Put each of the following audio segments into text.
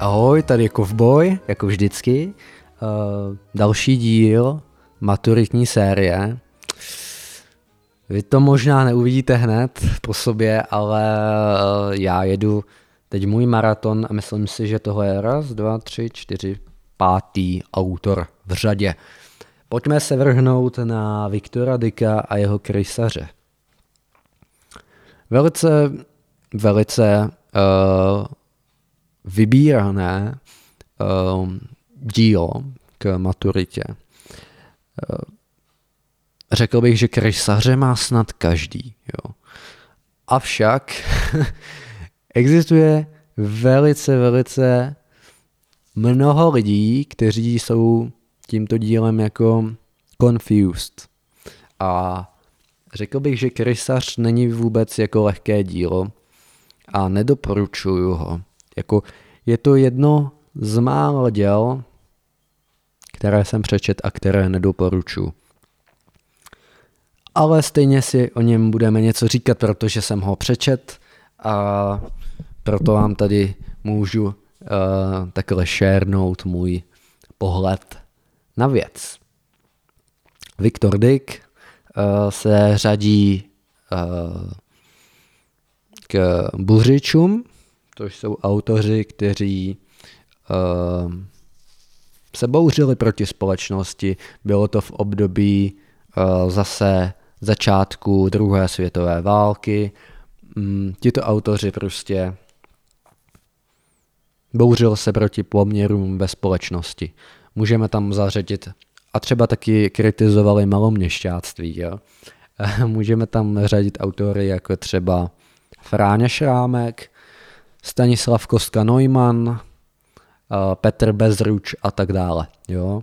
Ahoj, tady je Kovboj, jako vždycky. Uh, další díl maturitní série. Vy to možná neuvidíte hned po sobě, ale uh, já jedu teď můj maraton a myslím si, že tohle je raz, dva, tři, čtyři, pátý autor v řadě. Pojďme se vrhnout na Viktora Dika a jeho krysaře. Velice, velice uh, vybírané uh, dílo k maturitě. Uh, řekl bych, že krysaře má snad každý. Jo. Avšak existuje velice, velice mnoho lidí, kteří jsou tímto dílem jako confused. A řekl bych, že krysař není vůbec jako lehké dílo a nedoporučuju ho. Jako je to jedno z mála děl, které jsem přečet a které nedoporučuji. Ale stejně si o něm budeme něco říkat, protože jsem ho přečet a proto vám tady můžu uh, takhle šernout můj pohled na věc. Viktor Dick uh, se řadí uh, k buřičům, to jsou autoři, kteří uh, se bouřili proti společnosti. Bylo to v období uh, zase začátku druhé světové války. Um, tito autoři prostě bouřil se proti poměrům ve společnosti. Můžeme tam zařadit a třeba taky kritizovali maloměšťáctví. Jo? Můžeme tam řadit autory jako třeba Fráňa Šrámek, Stanislav Kostka Neumann, uh, Petr Bezruč a tak dále. Jo?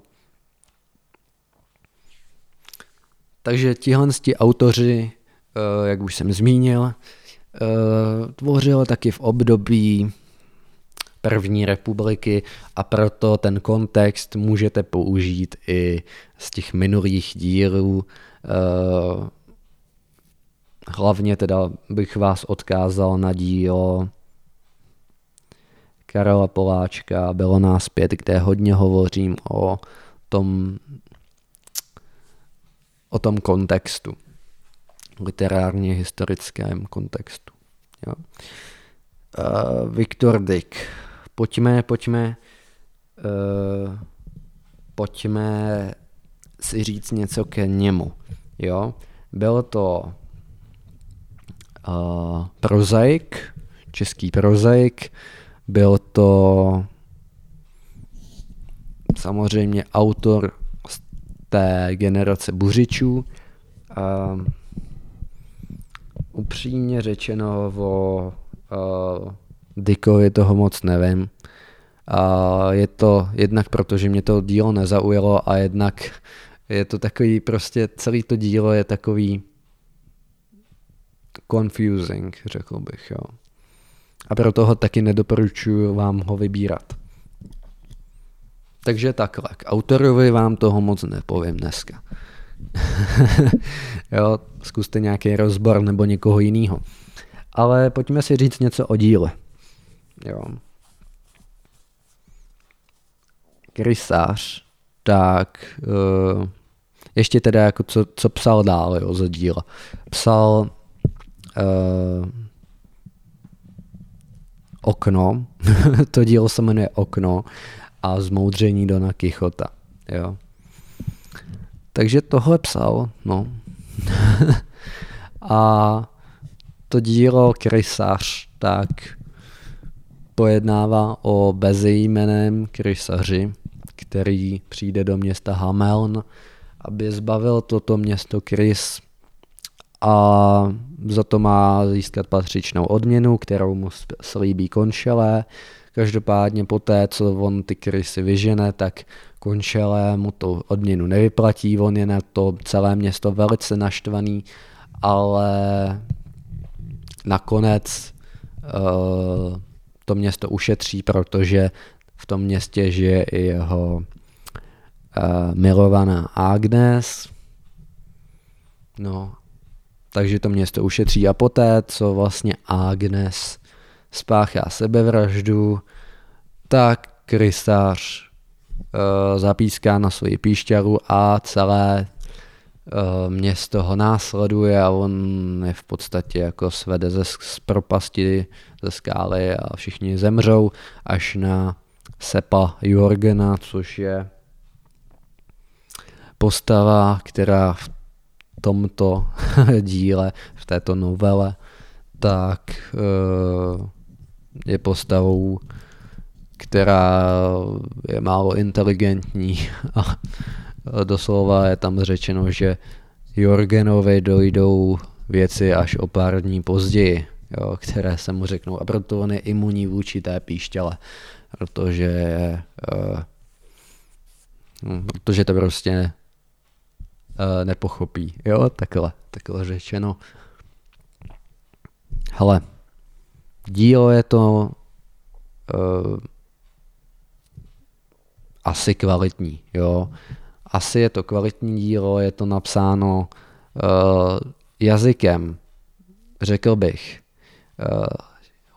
Takže tihle autoři, uh, jak už jsem zmínil, uh, tvořili taky v období první republiky a proto ten kontext můžete použít i z těch minulých dílů. Hlavně teda bych vás odkázal na dílo Karela Poláčka, bylo nás pět, kde hodně hovořím o tom, o tom kontextu, literárně historickém kontextu. Jo. Uh, Viktor Dick. Pojďme, pojďme, uh, pojďme si říct něco ke němu. Jo. Byl to uh, prozaik, český prozaik, byl to samozřejmě autor z té generace buřičů. A upřímně řečeno o uh, Dickovi toho moc nevím. A je to jednak proto, že mě to dílo nezaujalo a jednak je to takový prostě, celý to dílo je takový confusing, řekl bych, jo a proto ho taky nedoporučuji vám ho vybírat. Takže takhle, k autorovi vám toho moc nepovím dneska. jo, zkuste nějaký rozbor nebo někoho jiného. Ale pojďme si říct něco o díle. Jo. Krysář, tak uh, ještě teda jako co, co psal dál jo, za díla. Psal uh, Okno, to dílo se jmenuje Okno a zmoudření Dona Kichota. Jo. Takže tohle psal, no. a to dílo Krysař tak pojednává o bezejmeném krysaři, který přijde do města Hameln, aby zbavil toto město Krys a za to má získat patřičnou odměnu, kterou mu slíbí konšelé. Každopádně poté, co on ty krysy vyžene, tak konšelé mu tu odměnu nevyplatí, on je na to celé město velice naštvaný, ale nakonec uh, to město ušetří, protože v tom městě žije i jeho uh, milovaná Agnes. No takže to město ušetří. A poté, co vlastně Agnes spáchá sebevraždu, tak krysář uh, zapíská na svoji píšťaru a celé uh, město ho následuje a on je v podstatě jako svede ze z propasti, ze skály a všichni zemřou až na Sepa Jorgena, což je postava, která v tomto díle, v této novele, tak uh, je postavou, která je málo inteligentní a doslova je tam řečeno, že Jorgenovi dojdou věci až o pár dní později, jo, které se mu řeknou. A proto on je imunní vůči té píšťale, protože uh, protože to prostě nepochopí, jo, takhle, takhle řečeno. Hele, dílo je to uh, asi kvalitní, jo. Asi je to kvalitní dílo, je to napsáno uh, jazykem, řekl bych, uh,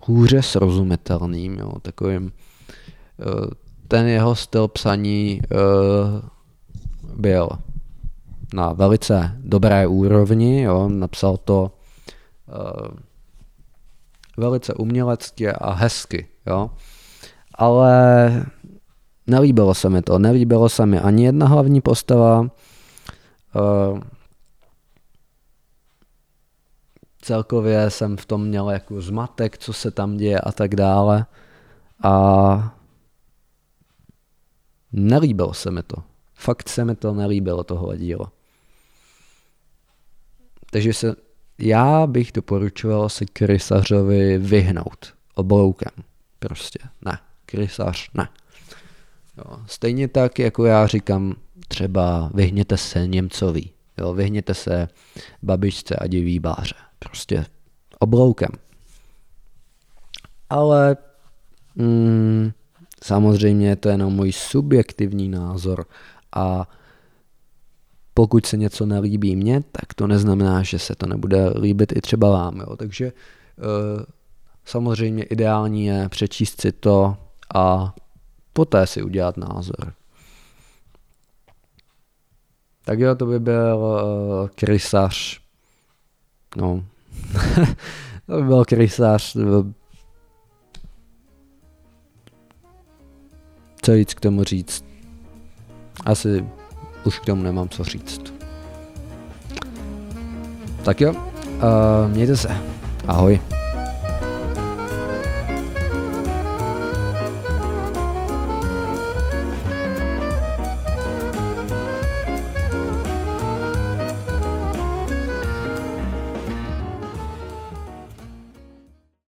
hůře srozumitelným, jo, takovým, uh, ten jeho styl psaní uh, byl na velice dobré úrovni, jo, napsal to uh, velice umělecky a hezky, jo. Ale nelíbilo se mi to, nelíbilo se mi ani jedna hlavní postava, uh, celkově jsem v tom měl jako zmatek, co se tam děje a tak dále a nelíbilo se mi to. Fakt se mi to nelíbilo, tohle dílo. Takže se já bych doporučoval si krysařovi vyhnout obloukem. Prostě ne. Krysař ne. Jo. Stejně tak, jako já říkám, třeba vyhněte se Němcovi. Jo, vyhněte se babičce a diví báře. Prostě obloukem. Ale mm, samozřejmě to je jenom můj subjektivní názor a pokud se něco nelíbí mně, tak to neznamená, že se to nebude líbit i třeba vám. Jo. Takže e, samozřejmě ideální je přečíst si to a poté si udělat názor. Tak jo, to by byl uh, krysař. No. to by byl krysař. Co víc k tomu říct? Asi už k tomu nemám co říct. Tak jo, uh, mějte se. Ahoj.